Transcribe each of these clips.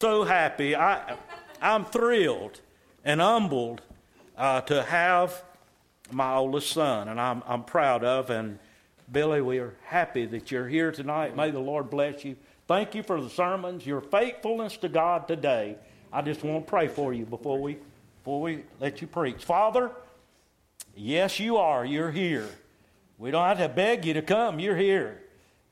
so happy. I, I'm thrilled and humbled uh, to have my oldest son, and I'm, I'm proud of. And Billy, we are happy that you're here tonight. May the Lord bless you. Thank you for the sermons, your faithfulness to God today. I just want to pray for you before we before we let you preach. Father, yes, you are. You're here. We don't have to beg you to come. You're here,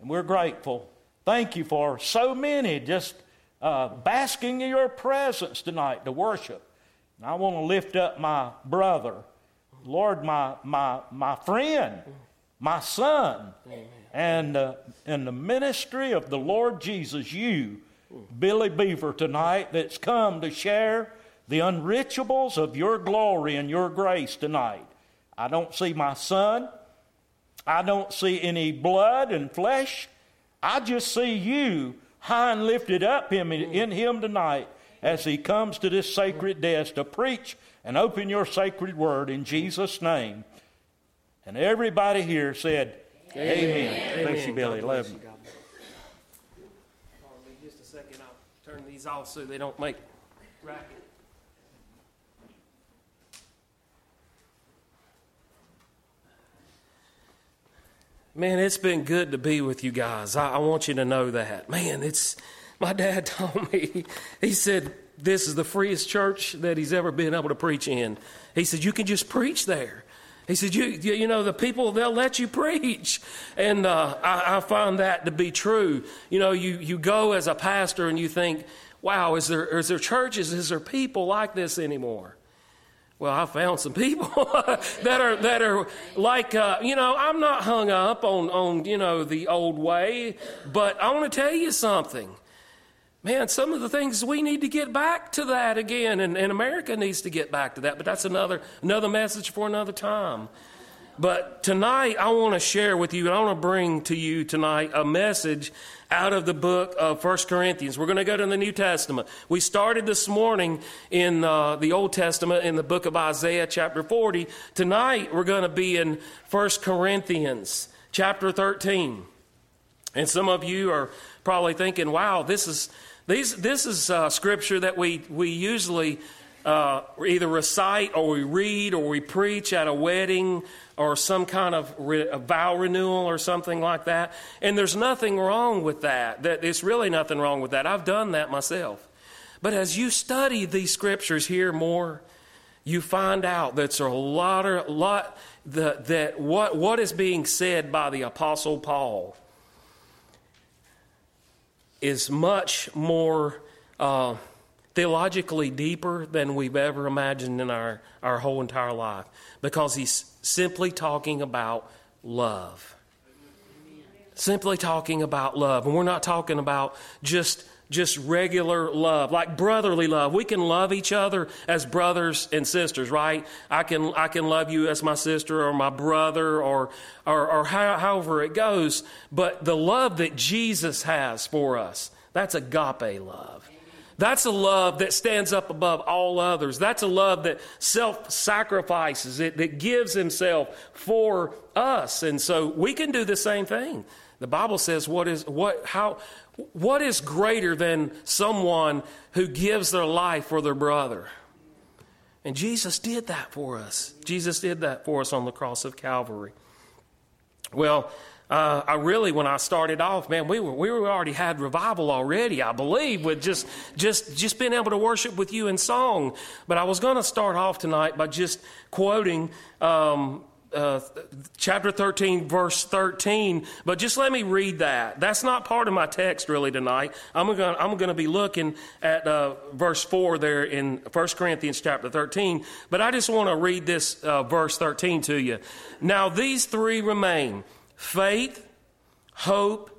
and we're grateful. Thank you for so many just uh, basking in your presence tonight to worship. And I want to lift up my brother, Lord, my, my, my friend, my son, and uh, the ministry of the Lord Jesus, you, Billy Beaver, tonight, that's come to share the unreachables of your glory and your grace tonight. I don't see my son. I don't see any blood and flesh. I just see you high and lifted up him in him tonight as he comes to this sacred desk to preach and open your sacred word in Jesus' name. And everybody here said, Amen. Amen. Thanks you, Billy. Love you. Just a second, I'll turn these off so they don't make racket. Man, it's been good to be with you guys. I, I, want you to know that. Man, it's my dad told me, he said, this is the freest church that he's ever been able to preach in. He said, you can just preach there. He said, you, you, know, the people, they'll let you preach. And uh, I, I find that to be true. You know, you, you go as a pastor and you think, wow, is there, is there churches, is there people like this anymore? Well, I found some people that are that are like uh, you know I'm not hung up on on you know the old way, but I want to tell you something. Man, some of the things we need to get back to that again, and, and America needs to get back to that. But that's another another message for another time. But tonight, I want to share with you, and I want to bring to you tonight a message out of the book of First Corinthians. We're going to go to the New Testament. We started this morning in uh, the Old Testament in the book of Isaiah, chapter 40. Tonight, we're going to be in First Corinthians, chapter 13. And some of you are probably thinking, wow, this is, these, this is uh, scripture that we, we usually uh, either recite or we read or we preach at a wedding or some kind of re- vow renewal or something like that. And there's nothing wrong with that. That it's really nothing wrong with that. I've done that myself. But as you study these scriptures here more, you find out that there's a lot, lot the, that what, what is being said by the Apostle Paul is much more uh, theologically deeper than we've ever imagined in our, our whole entire life because he's simply talking about love. Simply talking about love. And we're not talking about just just regular love, like brotherly love. We can love each other as brothers and sisters, right? I can I can love you as my sister or my brother or or, or how, however it goes. But the love that Jesus has for us, that's agape love. That's a love that stands up above all others. That's a love that self sacrifices, it, that gives himself for us. And so we can do the same thing. The Bible says, what is, what, how, what is greater than someone who gives their life for their brother? And Jesus did that for us. Jesus did that for us on the cross of Calvary. Well, uh, I really, when I started off, man, we were we were already had revival already. I believe with just just just being able to worship with you in song. But I was going to start off tonight by just quoting. Um, uh, chapter 13, verse 13. But just let me read that. That's not part of my text really tonight. I'm going I'm going to be looking at uh, verse 4 there in 1 Corinthians chapter 13. But I just want to read this uh, verse 13 to you. Now, these three remain faith, hope,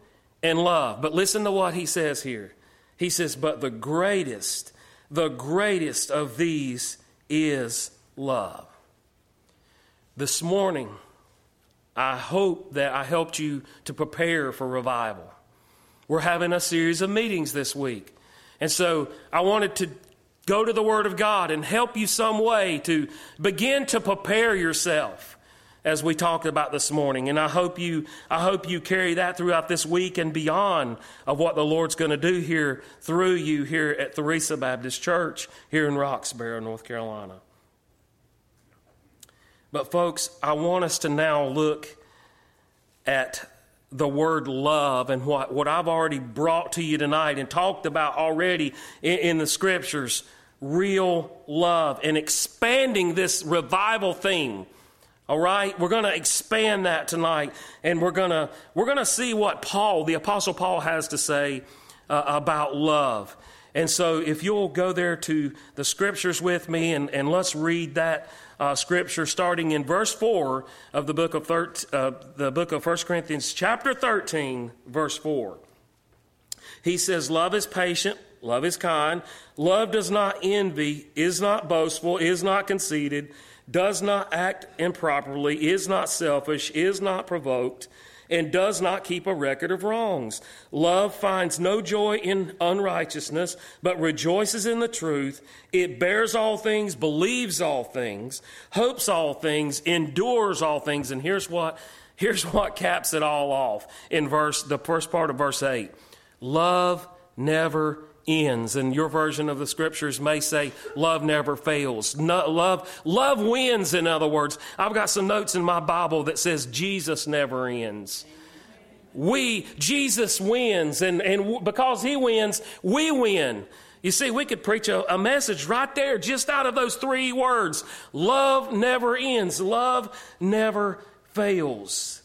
and love. But listen to what he says here. He says, But the greatest, the greatest of these is love. This morning, I hope that I helped you to prepare for revival. We're having a series of meetings this week. And so I wanted to go to the Word of God and help you some way to begin to prepare yourself as we talked about this morning. And I hope you, I hope you carry that throughout this week and beyond of what the Lord's going to do here through you here at Theresa Baptist Church here in Roxboro, North Carolina. But, folks, I want us to now look at the word love and what, what I've already brought to you tonight and talked about already in, in the scriptures real love and expanding this revival theme. All right, we're going to expand that tonight, and we're going to we're going to see what Paul, the Apostle Paul, has to say uh, about love. And so, if you'll go there to the scriptures with me, and, and let's read that uh, scripture starting in verse four of the book of thir- uh, the book of First Corinthians, chapter thirteen, verse four. He says, "Love is patient." Love is kind. Love does not envy, is not boastful, is not conceited, does not act improperly, is not selfish, is not provoked, and does not keep a record of wrongs. Love finds no joy in unrighteousness, but rejoices in the truth. It bears all things, believes all things, hopes all things, endures all things. And here's what here's what caps it all off in verse the first part of verse 8. Love never ends. And your version of the scriptures may say, love never fails. No, love, love wins, in other words. I've got some notes in my Bible that says Jesus never ends. We, Jesus wins, and, and because he wins, we win. You see, we could preach a, a, message right there just out of those three words. Love never ends. Love never fails.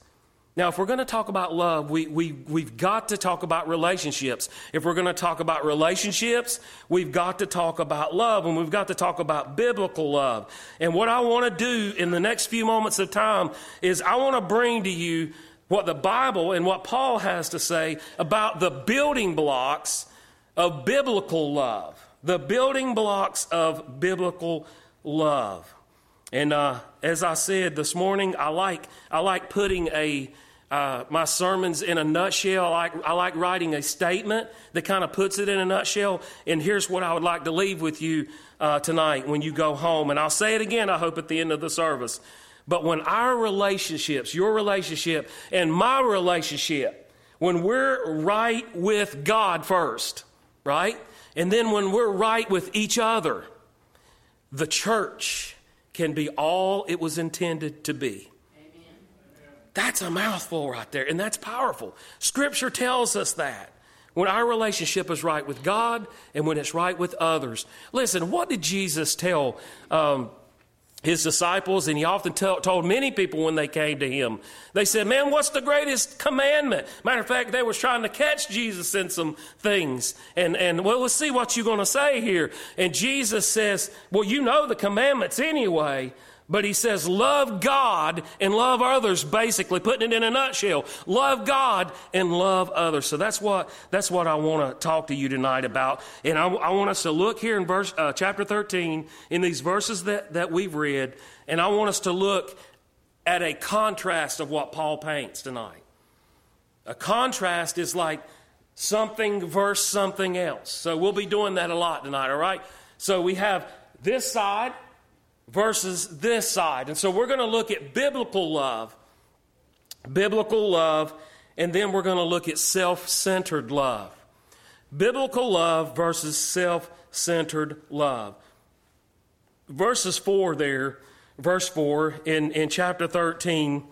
Now, if we're going to talk about love, we, we, we've got to talk about relationships. If we're going to talk about relationships, we've got to talk about love, and we've got to talk about biblical love. And what I want to do in the next few moments of time is I want to bring to you what the Bible and what Paul has to say about the building blocks of biblical love. The building blocks of biblical love. And uh, as I said this morning, I like I like putting a uh, my sermons in a nutshell. I like, I like writing a statement that kind of puts it in a nutshell. And here's what I would like to leave with you uh, tonight when you go home. And I'll say it again, I hope, at the end of the service. But when our relationships, your relationship and my relationship, when we're right with God first, right? And then when we're right with each other, the church can be all it was intended to be. That's a mouthful right there, and that's powerful. Scripture tells us that. When our relationship is right with God and when it's right with others. Listen, what did Jesus tell um, his disciples? And he often tell, told many people when they came to him. They said, Man, what's the greatest commandment? Matter of fact, they were trying to catch Jesus in some things. And, and well, let's see what you're going to say here. And Jesus says, Well, you know the commandments anyway. But he says, love God and love others, basically, putting it in a nutshell. Love God and love others. So that's what, that's what I want to talk to you tonight about. And I, I want us to look here in verse, uh, chapter 13, in these verses that, that we've read, and I want us to look at a contrast of what Paul paints tonight. A contrast is like something versus something else. So we'll be doing that a lot tonight, all right? So we have this side versus this side. And so we're going to look at biblical love, biblical love, and then we're going to look at self centered love. Biblical love versus self centered love. Verses 4 there, verse 4 in, in chapter 13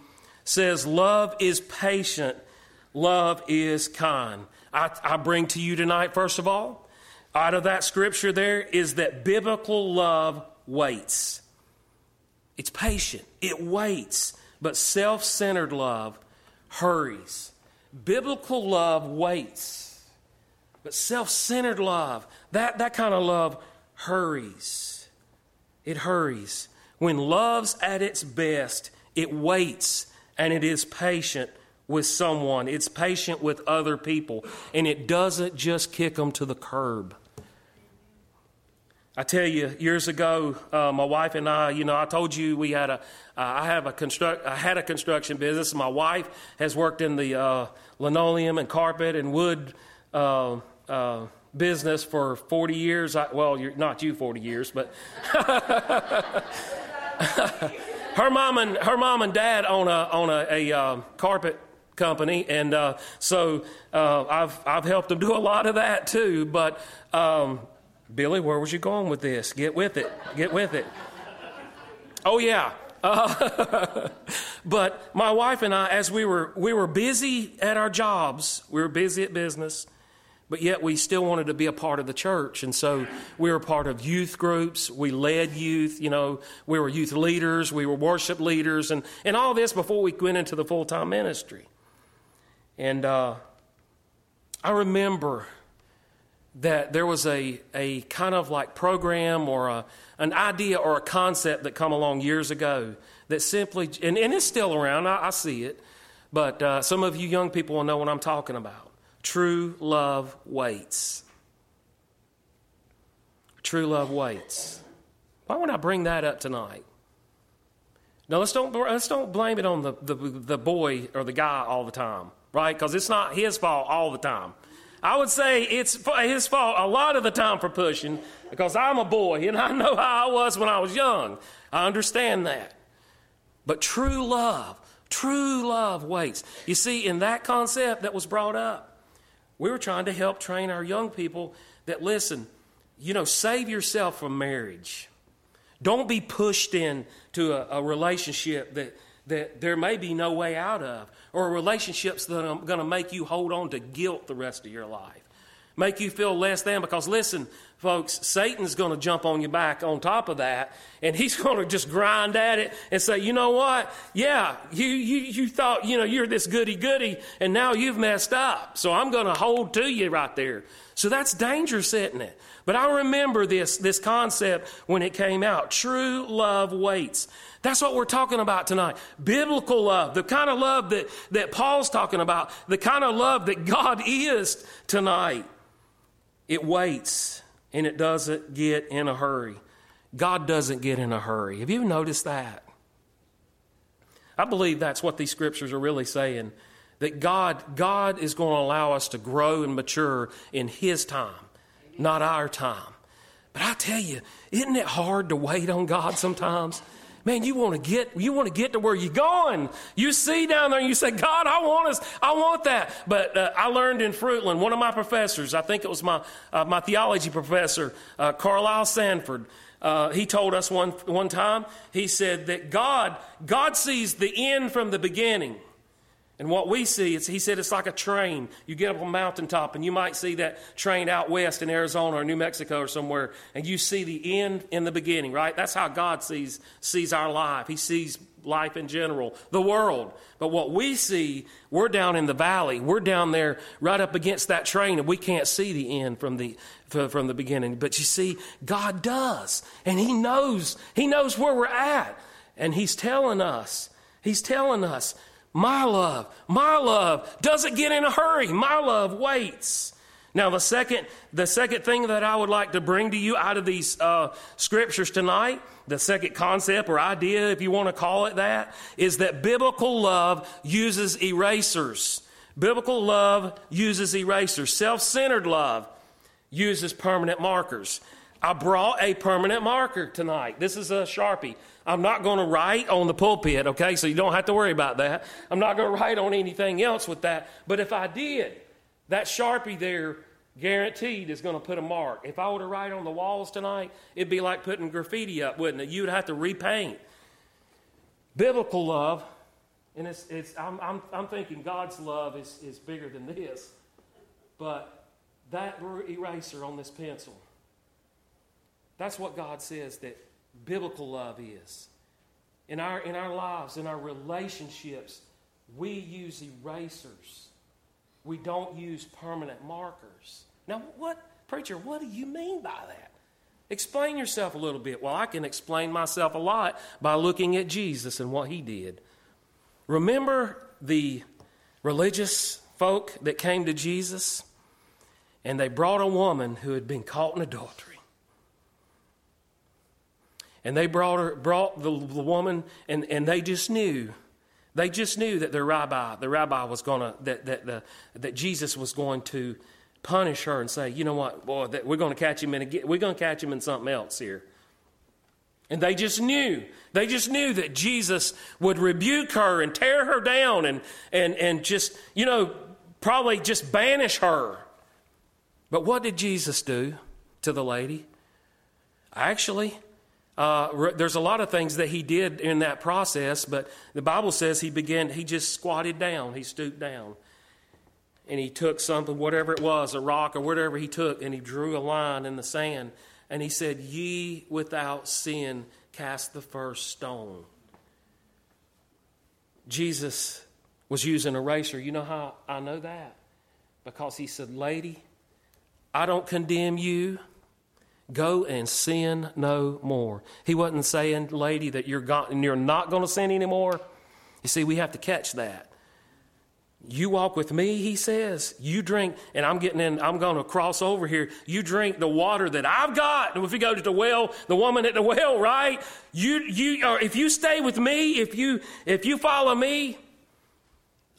says, Love is patient, love is kind. I, I bring to you tonight, first of all, out of that scripture there is that biblical love waits. It's patient, it waits, but self centered love hurries. Biblical love waits, but self centered love, that, that kind of love hurries. It hurries. When love's at its best, it waits and it is patient with someone. It's patient with other people. And it doesn't just kick them to the curb. I tell you, years ago, uh, my wife and I, you know, I told you we had a, uh, I have a construct, I had a construction business. My wife has worked in the uh, linoleum and carpet and wood uh, uh, business for 40 years. I, well, not you 40 years, but her mom and her mom and dad own a own a, a uh, carpet company, and uh, so uh, I've I've helped them do a lot of that too. But um, Billy, where was you going with this? Get with it. Get with it. Oh yeah. Uh, but my wife and I, as we were we were busy at our jobs, we were busy at business but yet we still wanted to be a part of the church. And so we were part of youth groups. We led youth, you know, we were youth leaders, we were worship leaders, and, and all this before we went into the full time ministry. And uh, I remember that there was a, a kind of like program or a, an idea or a concept that come along years ago that simply, and, and it's still around, I, I see it, but uh, some of you young people will know what I'm talking about True love waits. True love waits. Why would I bring that up tonight? Now let's don't let's don't blame it on the, the, the boy or the guy all the time, right? Because it's not his fault all the time. I would say it's his fault a lot of the time for pushing because I'm a boy and I know how I was when I was young. I understand that. But true love, true love waits. You see, in that concept that was brought up, we were trying to help train our young people that listen, you know, save yourself from marriage. Don't be pushed into a, a relationship that, that there may be no way out of, or relationships that are going to make you hold on to guilt the rest of your life, make you feel less than. Because listen, folks, Satan's going to jump on your back on top of that, and he's going to just grind at it and say, you know what? Yeah, you, you, you thought, you know, you're this goody goody, and now you've messed up. So I'm going to hold to you right there. So that's dangerous, isn't it? But I remember this, this concept when it came out. True love waits. That's what we're talking about tonight. Biblical love, the kind of love that, that Paul's talking about, the kind of love that God is tonight. It waits and it doesn't get in a hurry. God doesn't get in a hurry. Have you noticed that? I believe that's what these scriptures are really saying that God, God is going to allow us to grow and mature in His time, not our time. But I tell you, isn't it hard to wait on God sometimes? Man, you want to get you want to get to where you're going. You see down there, and you say, "God, I want us. I want that." But uh, I learned in Fruitland, one of my professors, I think it was my uh, my theology professor, uh, Carlisle Sanford. Uh, he told us one one time. He said that God God sees the end from the beginning. And what we see, is, he said it's like a train. You get up on a mountaintop and you might see that train out west in Arizona or New Mexico or somewhere, and you see the end in the beginning, right? That's how God sees, sees our life. He sees life in general, the world. But what we see, we're down in the valley. We're down there right up against that train, and we can't see the end from the, from the beginning. But you see, God does. And He knows. He knows where we're at. And He's telling us, He's telling us, my love, my love doesn't get in a hurry. My love waits. Now, the second, the second thing that I would like to bring to you out of these uh, scriptures tonight, the second concept or idea, if you want to call it that, is that biblical love uses erasers. Biblical love uses erasers. Self centered love uses permanent markers. I brought a permanent marker tonight. This is a Sharpie. I'm not going to write on the pulpit, okay? So you don't have to worry about that. I'm not going to write on anything else with that. But if I did, that Sharpie there guaranteed is going to put a mark. If I were to write on the walls tonight, it'd be like putting graffiti up, wouldn't it? You'd have to repaint. Biblical love, and it's, it's, I'm, I'm, I'm thinking God's love is, is bigger than this, but that eraser on this pencil, that's what God says that biblical love is. In our, in our lives, in our relationships, we use erasers. We don't use permanent markers. Now, what, preacher, what do you mean by that? Explain yourself a little bit. Well, I can explain myself a lot by looking at Jesus and what he did. Remember the religious folk that came to Jesus and they brought a woman who had been caught in adultery. And they brought her, brought the, the woman, and, and they just knew. They just knew that their rabbi, the rabbi was going to, that, that, the, that Jesus was going to punish her and say, you know what, boy, that we're going to catch him in, a, we're going to catch him in something else here. And they just knew. They just knew that Jesus would rebuke her and tear her down and, and, and just, you know, probably just banish her. But what did Jesus do to the lady? Actually, uh, there's a lot of things that he did in that process, but the Bible says he began, he just squatted down, he stooped down. And he took something, whatever it was, a rock or whatever he took, and he drew a line in the sand. And he said, Ye without sin cast the first stone. Jesus was using a razor. You know how I know that? Because he said, Lady, I don't condemn you. Go and sin no more. He wasn't saying, lady, that you're, and you're not going to sin anymore. You see, we have to catch that. You walk with me, he says. You drink, and I'm getting in, I'm going to cross over here. You drink the water that I've got. And if you go to the well, the woman at the well, right? You, you, or if you stay with me, if you, if you follow me,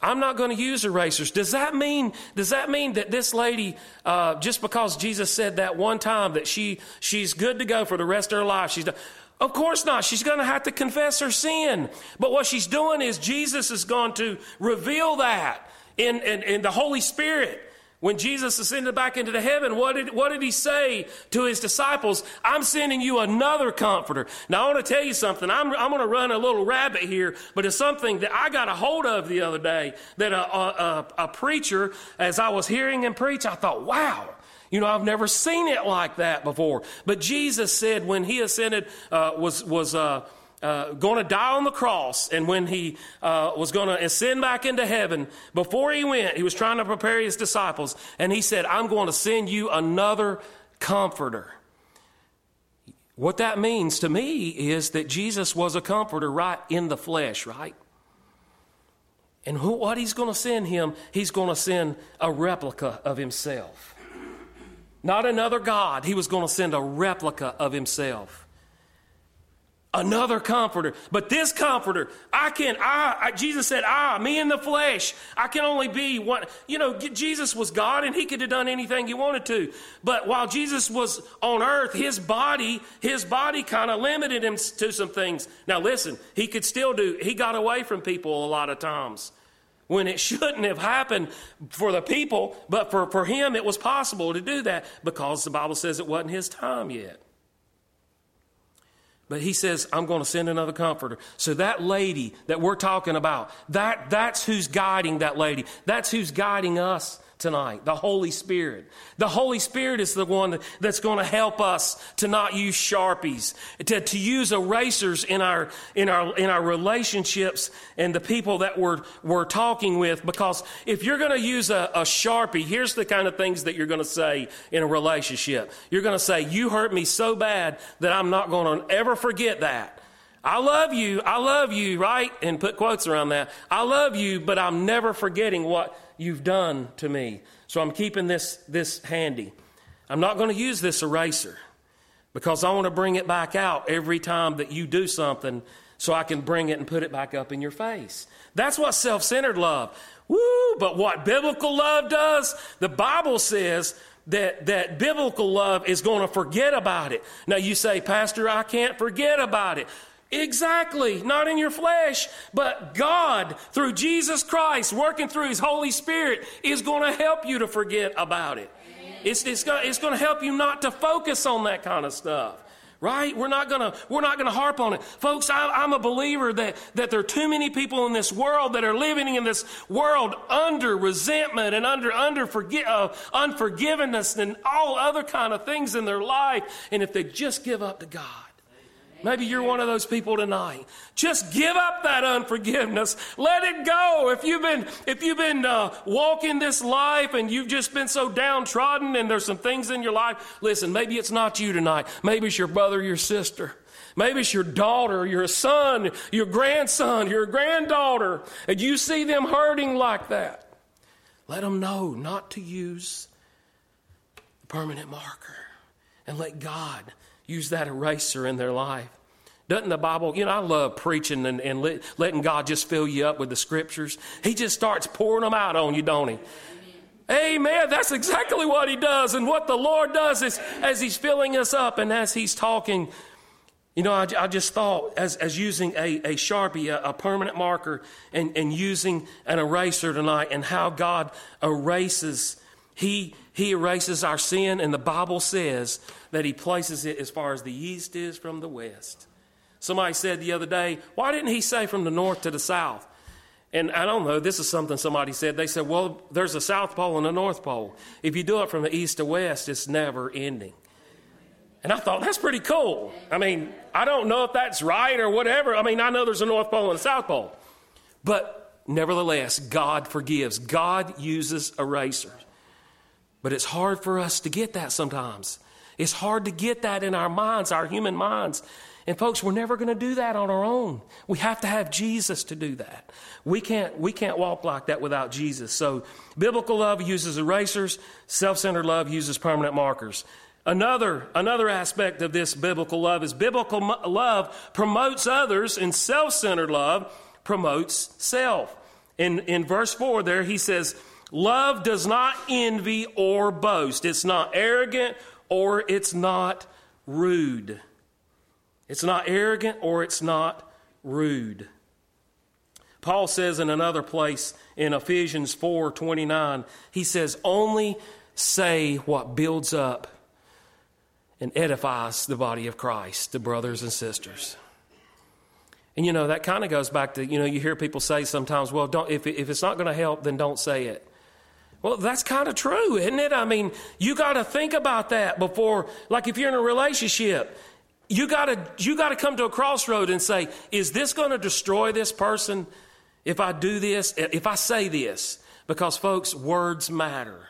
I'm not going to use erasers. Does that mean, does that mean that this lady, uh, just because Jesus said that one time that she, she's good to go for the rest of her life, she's done, of course not. She's going to have to confess her sin. But what she's doing is Jesus is going to reveal that in, in, in the Holy Spirit. When Jesus ascended back into the heaven, what did, what did he say to his disciples? I'm sending you another comforter. Now, I want to tell you something. I'm, I'm going to run a little rabbit here, but it's something that I got a hold of the other day that a, a, a preacher, as I was hearing him preach, I thought, wow. You know, I've never seen it like that before. But Jesus said when he ascended, uh, was, was, uh, uh, going to die on the cross, and when he uh, was going to ascend back into heaven, before he went, he was trying to prepare his disciples, and he said, I'm going to send you another comforter. What that means to me is that Jesus was a comforter right in the flesh, right? And who, what he's going to send him, he's going to send a replica of himself. Not another God, he was going to send a replica of himself another comforter. But this comforter, I can, I, I, Jesus said, I, me in the flesh, I can only be one. You know, Jesus was God and he could have done anything he wanted to. But while Jesus was on earth, his body, his body kind of limited him to some things. Now listen, he could still do, he got away from people a lot of times. When it shouldn't have happened for the people, but for, for him, it was possible to do that because the Bible says it wasn't his time yet. But he says, I'm going to send another comforter. So that lady that we're talking about, that, that's who's guiding that lady. That's who's guiding us tonight the Holy Spirit. The Holy Spirit is the one that's going to help us to not use Sharpies, to, to use erasers in our, in, our, in our relationships and the people that we're, we're talking with. Because if you're going to use a, a Sharpie, here's the kind of things that you're going to say in a relationship. You're going to say, You hurt me so bad that I'm not going to ever forget that. I love you. I love you, right? And put quotes around that. I love you, but I'm never forgetting what you've done to me. So I'm keeping this, this handy. I'm not going to use this eraser because I want to bring it back out every time that you do something so I can bring it and put it back up in your face. That's what self centered love. Woo! But what biblical love does, the Bible says that, that biblical love is going to forget about it. Now you say, Pastor, I can't forget about it. Exactly. Not in your flesh, but God, through Jesus Christ, working through His Holy Spirit, is going to help you to forget about it. It's, it's, going, it's to help you not to focus on that kind of stuff. Right? We're not gonna, we're not gonna harp on it. Folks, I, am a believer that, that there are too many people in this world that are living in this world under resentment and under, under forgi- uh, unforgiveness and all other kind of things in their life. And if they just give up to God, Maybe you're one of those people tonight. Just give up that unforgiveness. Let it go. If you've been, if you've been uh, walking this life and you've just been so downtrodden and there's some things in your life, listen, maybe it's not you tonight. Maybe it's your brother, your sister. Maybe it's your daughter, your son, your grandson, your granddaughter, and you see them hurting like that. Let them know not to use the permanent marker and let God use that eraser in their life. Doesn't the Bible, you know, I love preaching and, and let, letting God just fill you up with the scriptures. He just starts pouring them out on you, don't he? Amen. That's exactly what he does. And what the Lord does is, as he's filling us up and as he's talking, You know, I, I just thought as, as using a, a Sharpie, a, a permanent marker, and, and using an eraser tonight, and how God erases, he, he erases our sin, and the Bible says that He places it as far as the east is from the west. Somebody said the other day, why didn't He say from the north to the south? And I don't know, this is something somebody said. They said, well, there's a South Pole and a North Pole. If you do it from the east to west, it's never ending. And I thought, that's pretty cool. I mean, I don't know if that's right or whatever. I mean, I know there's a North Pole and a South Pole. But nevertheless, God forgives, God uses erasers. But it's hard for us to get that sometimes. It's hard to get that in our minds, our human minds. And folks, we're never going to do that on our own. We have to have Jesus to do that. We can't, we can't walk like that without Jesus. So biblical love uses erasers, self-centered love uses permanent markers. Another, another aspect of this biblical love is biblical love promotes others, and self centered love promotes self. In, in verse 4, there he says, Love does not envy or boast. It's not arrogant or it's not rude. It's not arrogant or it's not rude. Paul says in another place in Ephesians 4:29, he says, "Only say what builds up and edifies the body of Christ, the brothers and sisters. And you know, that kind of goes back to, you know, you hear people say sometimes, well, don't, if, if it's not going to help, then don't say it. Well, that's kind of true, isn't it? I mean, you got to think about that before, like if you're in a relationship, you got to you got to come to a crossroad and say, is this going to destroy this person if I do this, if I say this? Because folks, words matter.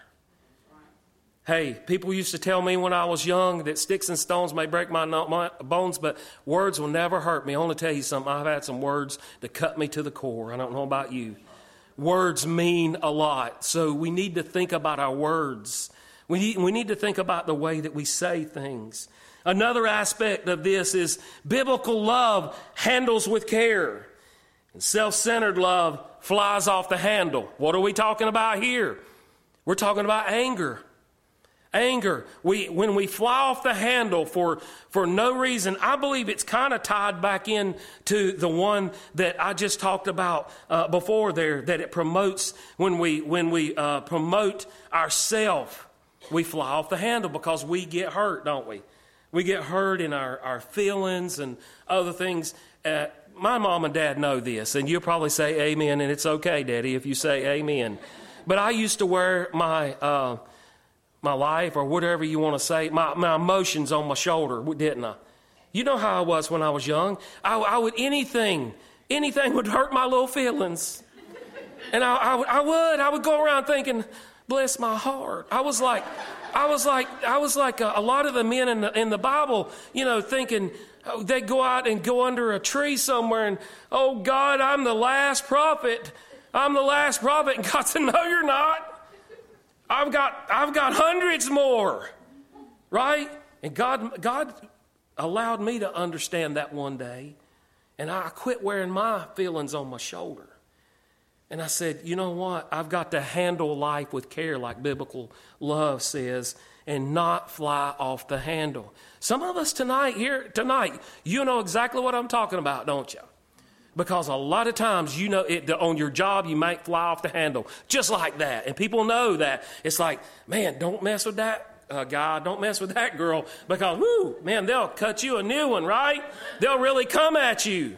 Hey, people used to tell me when I was young that sticks and stones may break my, my bones, but words will never hurt me. I want to tell you something. I've had some words that cut me to the core. I don't know about you. Words mean a lot. So we need to think about our words. We need, we need to think about the way that we say things. Another aspect of this is biblical love handles with care. and Self centered love flies off the handle. What are we talking about here? We're talking about anger. Anger, we, when we fly off the handle for, for no reason, I believe it's kind of tied back in to the one that I just talked about uh, before there, that it promotes when we, when we uh, promote ourself, we fly off the handle because we get hurt, don't we? We get hurt in our, our feelings and other things. Uh, my mom and dad know this, and you'll probably say amen, and it's okay, Daddy, if you say amen. But I used to wear my uh, my life or whatever you want to say, my, my emotions on my shoulder, didn't I? You know how I was when I was young. I, I would, anything, anything would hurt my little feelings. And I, I, I would, I would go around thinking, bless my heart. I was like, I was like, I was like a, a lot of the men in the, in the Bible, you know, thinking, oh, they go out and go under a tree somewhere and, oh God, I'm the last prophet. I'm the last prophet. And God said, no, you're not. I've got, I've got hundreds more, right? And God, God allowed me to understand that one day. And I quit wearing my feelings on my shoulder. And I said, you know what? I've got to handle life with care, like biblical love says, and not fly off the handle. Some of us tonight, here tonight, you know exactly what I'm talking about, don't you? Because a lot of times, you know, it, on your job, you might fly off the handle just like that. And people know that. It's like, man, don't mess with that uh, guy, don't mess with that girl. Because, whoo, man, they'll cut you a new one, right? They'll really come at you.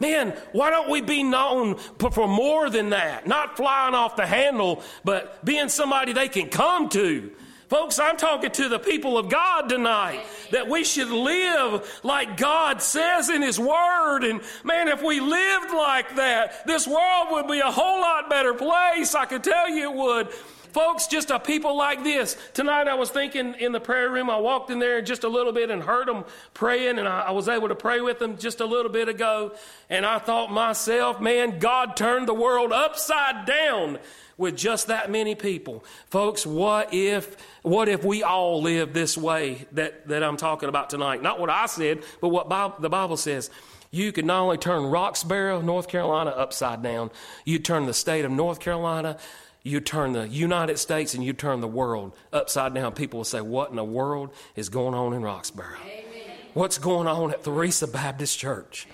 Man, why don't we be known for more than that? Not flying off the handle, but being somebody they can come to. Folks, I'm talking to the people of God tonight that we should live like God says in His Word. And man, if we lived like that, this world would be a whole lot better place. I can tell you it would. Folks, just a people like this. Tonight I was thinking in the prayer room, I walked in there just a little bit and heard them praying, and I, I was able to pray with them just a little bit ago. And I thought myself, man, God turned the world upside down with just that many people. Folks, what if what if we all live this way that, that I'm talking about tonight? Not what I said, but what the Bible says. You could not only turn Roxboro, North Carolina upside down, you'd turn the state of North Carolina, you turn the United States, and you turn the world upside down. People will say, What in the world is going on in Roxboro? Amen. what's going on at Theresa Baptist Church.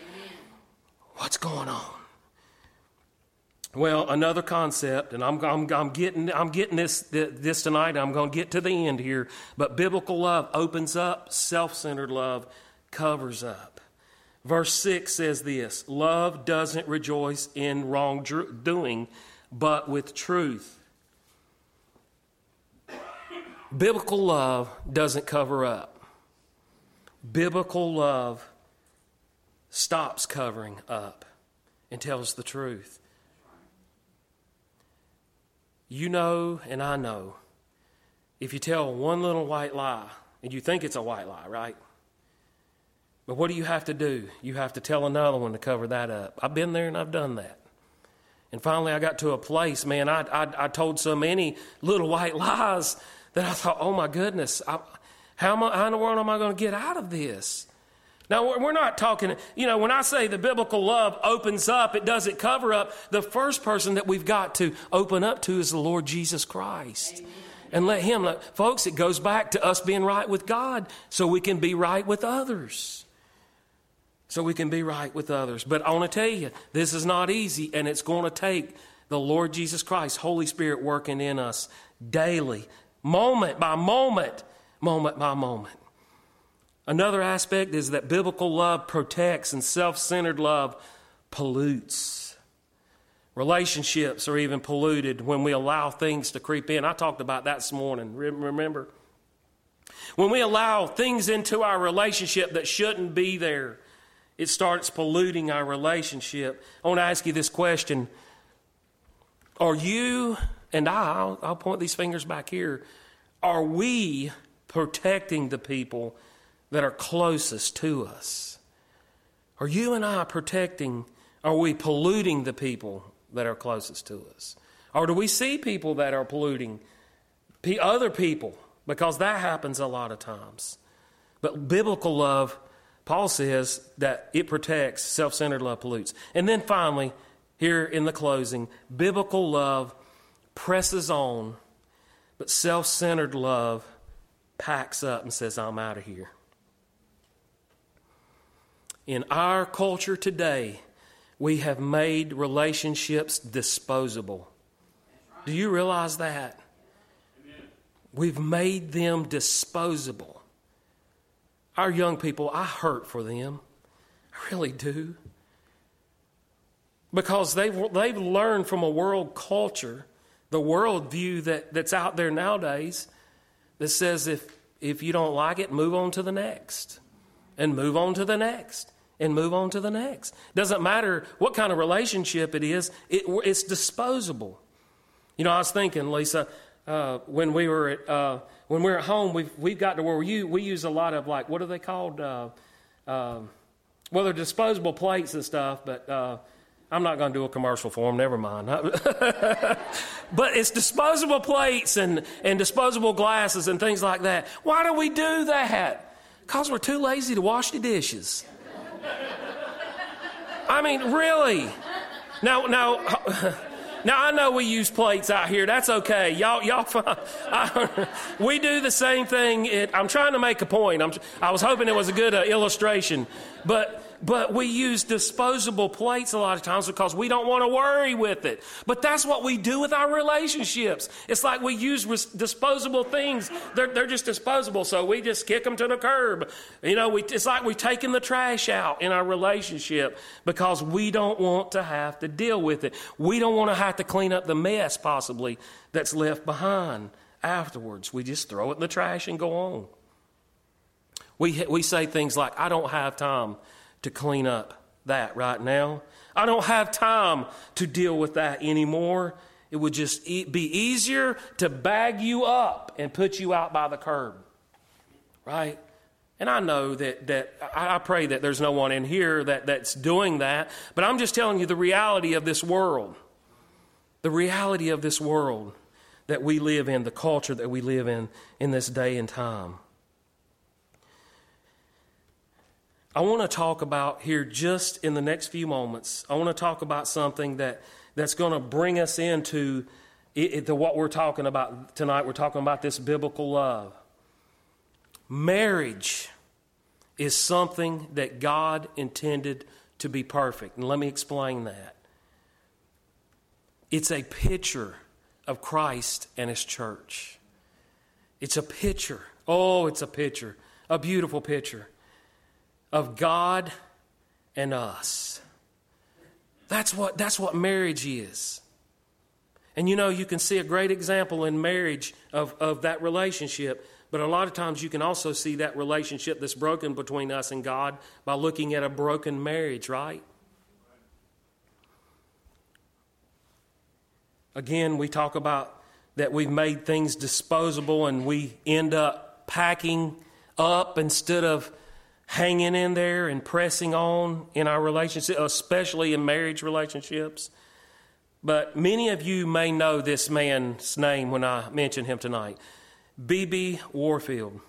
What's going on? Well, another concept, and I'm, I'm, I'm, getting, I'm getting this, this tonight. I'm going to get to the end here. But biblical love opens up, self centered love covers up. Verse 6 says this Love doesn't rejoice in wrongdoing, but with truth. Biblical love doesn't cover up. Biblical love stops covering up and tells the truth. You know, and I know, if you tell one little white lie, and you think it's a white lie, right? But what do you have to do? You have to tell another one to cover that up. I've been there and I've done that. And finally, I got to a place, man, I, I, I told so many little white lies that I thought, oh my goodness, I, how, I, how in the world am I going to get out of this? Now, we're not talking, you know, when I say the biblical love opens up, it doesn't cover up. The first person that we've got to open up to is the Lord Jesus Christ. Amen. And let Him, folks, it goes back to us being right with God so we can be right with others. So we can be right with others. But I want to tell you, this is not easy, and it's going to take the Lord Jesus Christ, Holy Spirit, working in us daily, moment by moment, moment by moment. Another aspect is that biblical love protects and self centered love pollutes. Relationships are even polluted when we allow things to creep in. I talked about that this morning, remember? When we allow things into our relationship that shouldn't be there, it starts polluting our relationship. I want to ask you this question Are you and I, I'll, I'll point these fingers back here, are we protecting the people that are closest to us? Are you and I protecting, are we polluting the people that are closest to us? Or do we see people that are polluting other people? Because that happens a lot of times. But biblical love, Paul says that it protects, self centered love pollutes. And then finally, here in the closing, biblical love presses on, but self centered love packs up and says, I'm out of here. In our culture today, we have made relationships disposable. Do you realize that? We've made them disposable. Our young people, I hurt for them. I really do. Because they've, they've learned from a world culture, the world view that, that's out there nowadays, that says if, if you don't like it, move on to the next. And move on to the next and move on to the next. Doesn't matter what kind of relationship it is, it, it's disposable. You know, I was thinking, Lisa, uh, when we were at uh, when we are at home, we've we've got to where we we use a lot of like what are they called? Uh, uh well, they're disposable plates and stuff, but uh, I'm not going to do a commercial for them. Never mind. but it's disposable plates and and disposable glasses and things like that. Why do we do that? Because we're too lazy to wash the dishes. I mean, really. Now, now, now I know we use plates out here. That's okay. Y'all, y'all, I, we do the same thing. It, I'm trying to make a point. I'm, I was hoping it was a good uh, illustration, but but we use disposable plates a lot of times because we don't want to worry with it. But that's what we do with our relationships. It's like we use res- disposable things. They're, they're just disposable, so we just kick them to the curb. You know, we, it's like we're taking the trash out in our relationship because we don't want to have to deal with it. We don't want to have to clean up the mess, possibly, that's left behind afterwards. We just throw it in the trash and go on. We, we say things like, I don't have time to clean up that right now. I don't have time to deal with that anymore. It would just be easier to bag you up and put you out by the curb. Right? And I know that, that I pray that there's no one in here that, that's doing that, but I'm just telling you the reality of this world. The reality of this world that we live in, the culture that we live in in this day and time. I want to talk about here just in the next few moments. I want to talk about something that, that's going to bring us into it, the, what we're talking about tonight. We're talking about this biblical love. Marriage is something that God intended to be perfect. And let me explain that. It's a picture of Christ and His church. It's a picture. Oh, it's a picture. A beautiful picture of God and us. That's what, that's what marriage is. And you know, you can see a great example in marriage of, of that relationship, but a lot of times you can also see that relationship that's broken between us and God by looking at a broken marriage, right? Again, we talk about that we've made things disposable and we end up packing up instead of hanging in there and pressing on in our relationship, especially in marriage relationships. But many of you may know this man's name when I mention him tonight B.B. Warfield.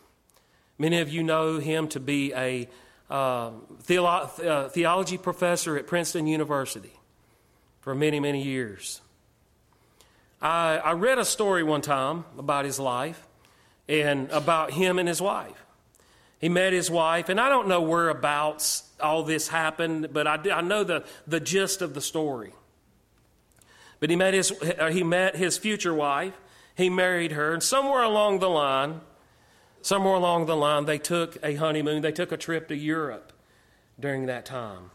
Many of you know him to be a uh, theolo- uh, theology professor at Princeton University for many, many years. I, I read a story one time about his life and about him and his wife. He met his wife, and I don't know whereabouts all this happened, but I, I know the, the gist of the story. But he met his, uh, he met his future wife. He married her. And somewhere along the line, somewhere along the line, they took a honeymoon. They took a trip to Europe during that time.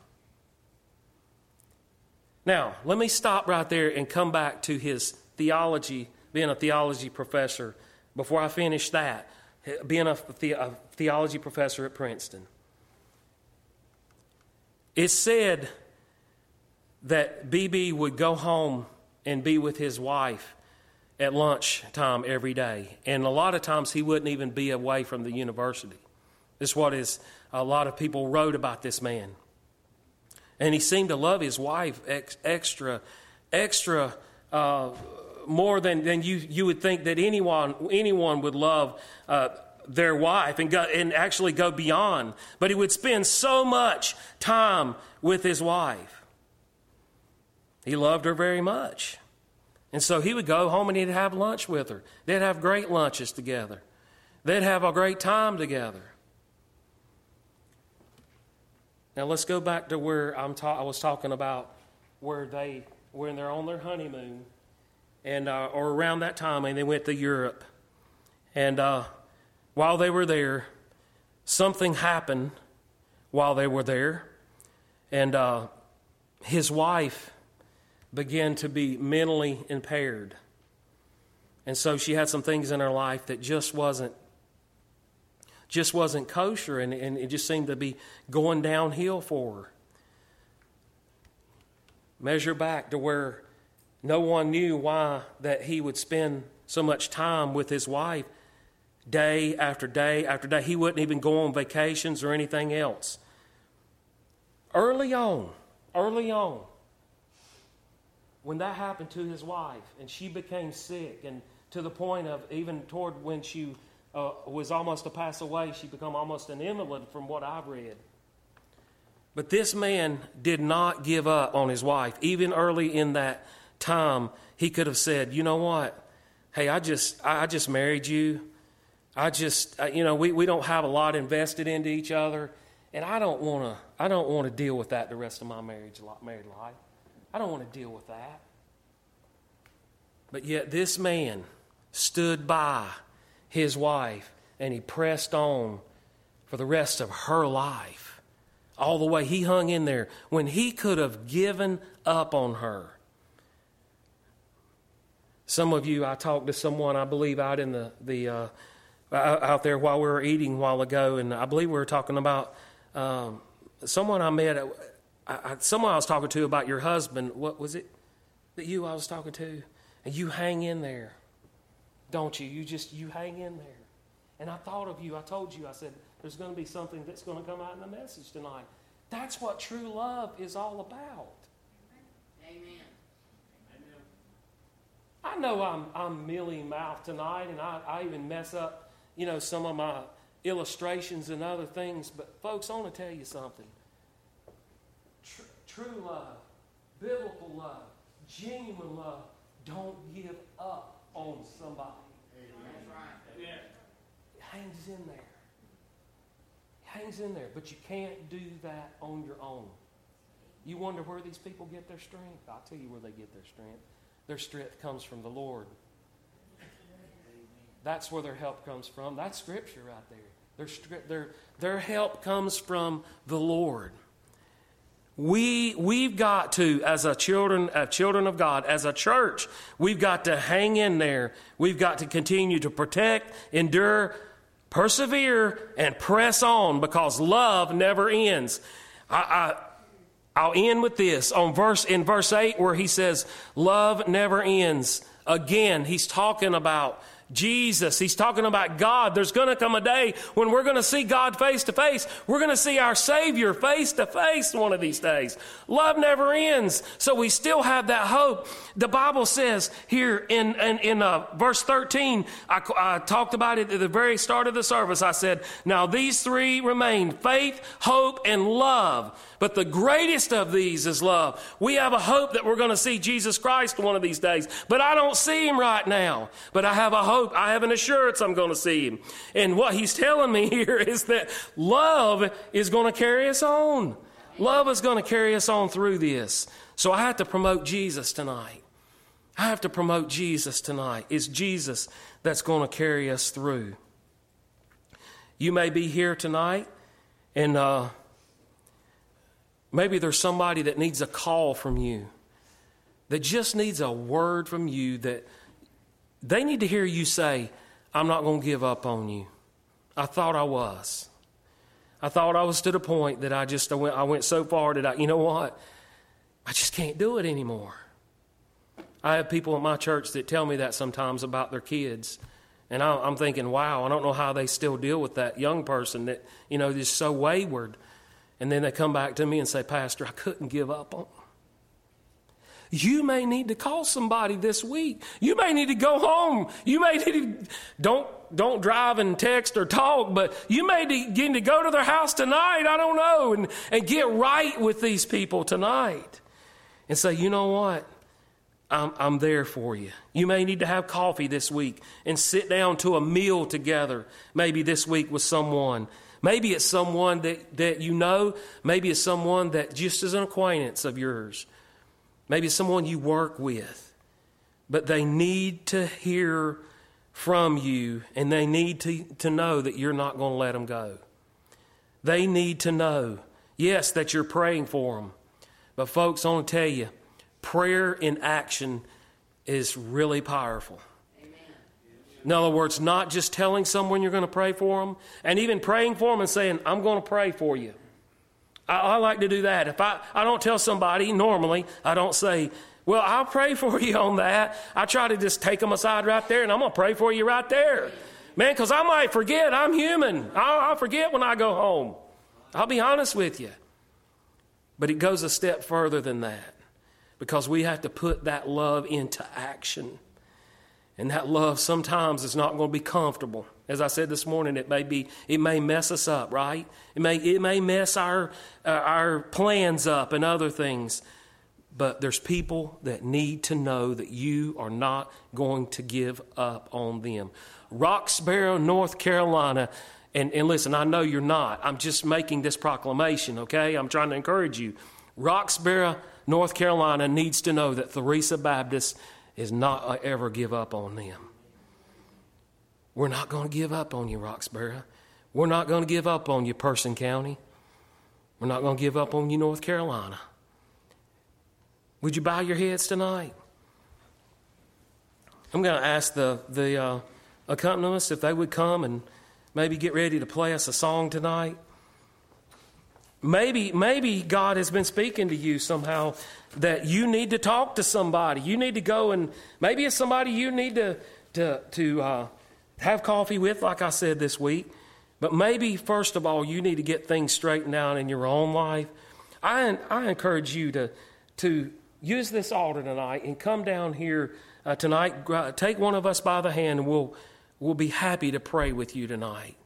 Now, let me stop right there and come back to his theology, being a theology professor, before I finish that, being a, the, a theology professor at Princeton. It said that BB would go home and be with his wife at lunchtime every day. And a lot of times he wouldn't even be away from the university. This is what is, a lot of people wrote about this man. And he seemed to love his wife ex, extra, extra, uh, more than, than you, you would think that anyone, anyone would love uh, their wife and, go, and actually go beyond. But he would spend so much time with his wife. He loved her very much. And so he would go home and he'd have lunch with her. They'd have great lunches together. They'd have a great time together. Now let's go back to where I'm ta- I was talking about where they they're on their honeymoon, and uh, or around that time, and they went to Europe. And uh, while they were there, something happened while they were there, and uh, his wife began to be mentally impaired. And so she had some things in her life that just wasn't just wasn't kosher and, and it just seemed to be going downhill for her. Measure back to where no one knew why that he would spend so much time with his wife day after day after day. He wouldn't even go on vacations or anything else. Early on, early on, when that happened to his wife and she became sick and to the point of even toward when she uh, was almost to pass away she became almost an invalid from what i've read but this man did not give up on his wife even early in that time he could have said you know what hey i just i just married you i just you know we, we don't have a lot invested into each other and i don't want to i don't want to deal with that the rest of my marriage married life I don't want to deal with that. But yet, this man stood by his wife and he pressed on for the rest of her life. All the way he hung in there when he could have given up on her. Some of you, I talked to someone, I believe, out in the, the uh, out there while we were eating a while ago, and I believe we were talking about um, someone I met I, I, someone I was talking to about your husband, what was it that you I was talking to? And you hang in there, don't you? You just, you hang in there. And I thought of you. I told you, I said, there's going to be something that's going to come out in the message tonight. That's what true love is all about. Amen. I know I'm, I'm mealy mouthed tonight, and I, I even mess up, you know, some of my illustrations and other things. But, folks, I want to tell you something true love, biblical love, genuine love, don't give up on somebody. Amen. That's right. Amen. It hangs in there. It hangs in there, but you can't do that on your own. You wonder where these people get their strength. I'll tell you where they get their strength. Their strength comes from the Lord. That's where their help comes from. That's scripture right there. Their, their, their help comes from the Lord. We, we've got to, as a children, uh, children of God, as a church, we've got to hang in there. We've got to continue to protect, endure, persevere, and press on because love never ends. I, I'll end with this on verse in verse 8 where he says, Love never ends. Again, he's talking about Jesus. He's talking about God. There's going to come a day when we're going to see God face to face. We're going to see our Savior face to face one of these days. Love never ends. So we still have that hope. The Bible says here in, in, in uh, verse 13, I, I talked about it at the very start of the service. I said, Now these three remain faith, hope, and love. But the greatest of these is love. We have a hope that we're going to see Jesus Christ one of these days, but I don't see him right now. But I have a hope, I have an assurance I'm going to see him. And what he's telling me here is that love is going to carry us on. Love is going to carry us on through this. So I have to promote Jesus tonight. I have to promote Jesus tonight. It's Jesus that's going to carry us through. You may be here tonight and uh, Maybe there's somebody that needs a call from you, that just needs a word from you that they need to hear you say, I'm not going to give up on you. I thought I was. I thought I was to the point that I just I went, I went so far that I, you know what? I just can't do it anymore. I have people in my church that tell me that sometimes about their kids. And I, am thinking, wow, I don't know how they still deal with that young person that, you know, is so wayward. And then they come back to me and say, Pastor, I couldn't give up on. You may need to call somebody this week. You may need to go home. You may need to, don't, don't drive and text or talk, but you may need to go to their house tonight. I don't know. And, and get right with these people tonight and say, you know what? I'm, I'm there for you. You may need to have coffee this week and sit down to a meal together, maybe this week with someone Maybe it's someone that, that you know. Maybe it's someone that just is an acquaintance of yours. Maybe it's someone you work with. But they need to hear from you and they need to, to know that you're not going to let them go. They need to know, yes, that you're praying for them. But, folks, I want to tell you, prayer in action is really powerful. In other words, not just telling someone you're going to pray for them, and even praying for them and saying, I'm going to pray for you. I, I, like to do that. If I, I don't tell somebody, normally, I don't say, Well, I'll pray for you on that. I try to just take them aside right there, and I'm going to pray for you right there. Man, because I might forget. I'm human. I'll, I'll forget when I go home. I'll be honest with you. But it goes a step further than that because we have to put that love into action. And that love sometimes is not going to be comfortable. As I said this morning, it may be, it may mess us up, right? It may, it may mess our, uh, our plans up and other things. But there's people that need to know that you are not going to give up on them. Roxboro, North Carolina, and, and listen, I know you're not. I'm just making this proclamation, okay? I'm trying to encourage you. Roxboro, North Carolina needs to know that Theresa Baptist is not ever give up on them. We're not going to give up on you, Roxboro. We're not going to give up on you, Person County. We're not going to give up on you, North Carolina. Would you bow your heads tonight? I'm going to ask the, the uh, if they would come and maybe get ready to play us a song tonight. Maybe, maybe God has been speaking to you somehow that you need to talk to somebody. You need to go and maybe it's somebody you need to, to, to uh, have coffee with, like I said this week. But maybe, first of all, you need to get things straightened out in your own life. I, I encourage you to, to use this altar tonight and come down here uh, tonight. Take one of us by the hand, and we'll, we'll be happy to pray with you tonight.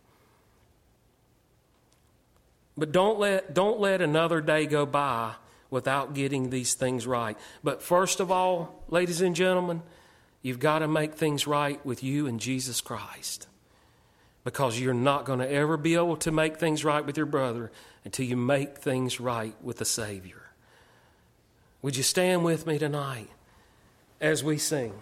But don't let, don't let another day go by without getting these things right. But first of all, ladies and gentlemen, you've got to make things right with you and Jesus Christ. because you're not going to ever be able to make things right with your brother until you make things right with the Savior. Would you stand with me tonight as we sing?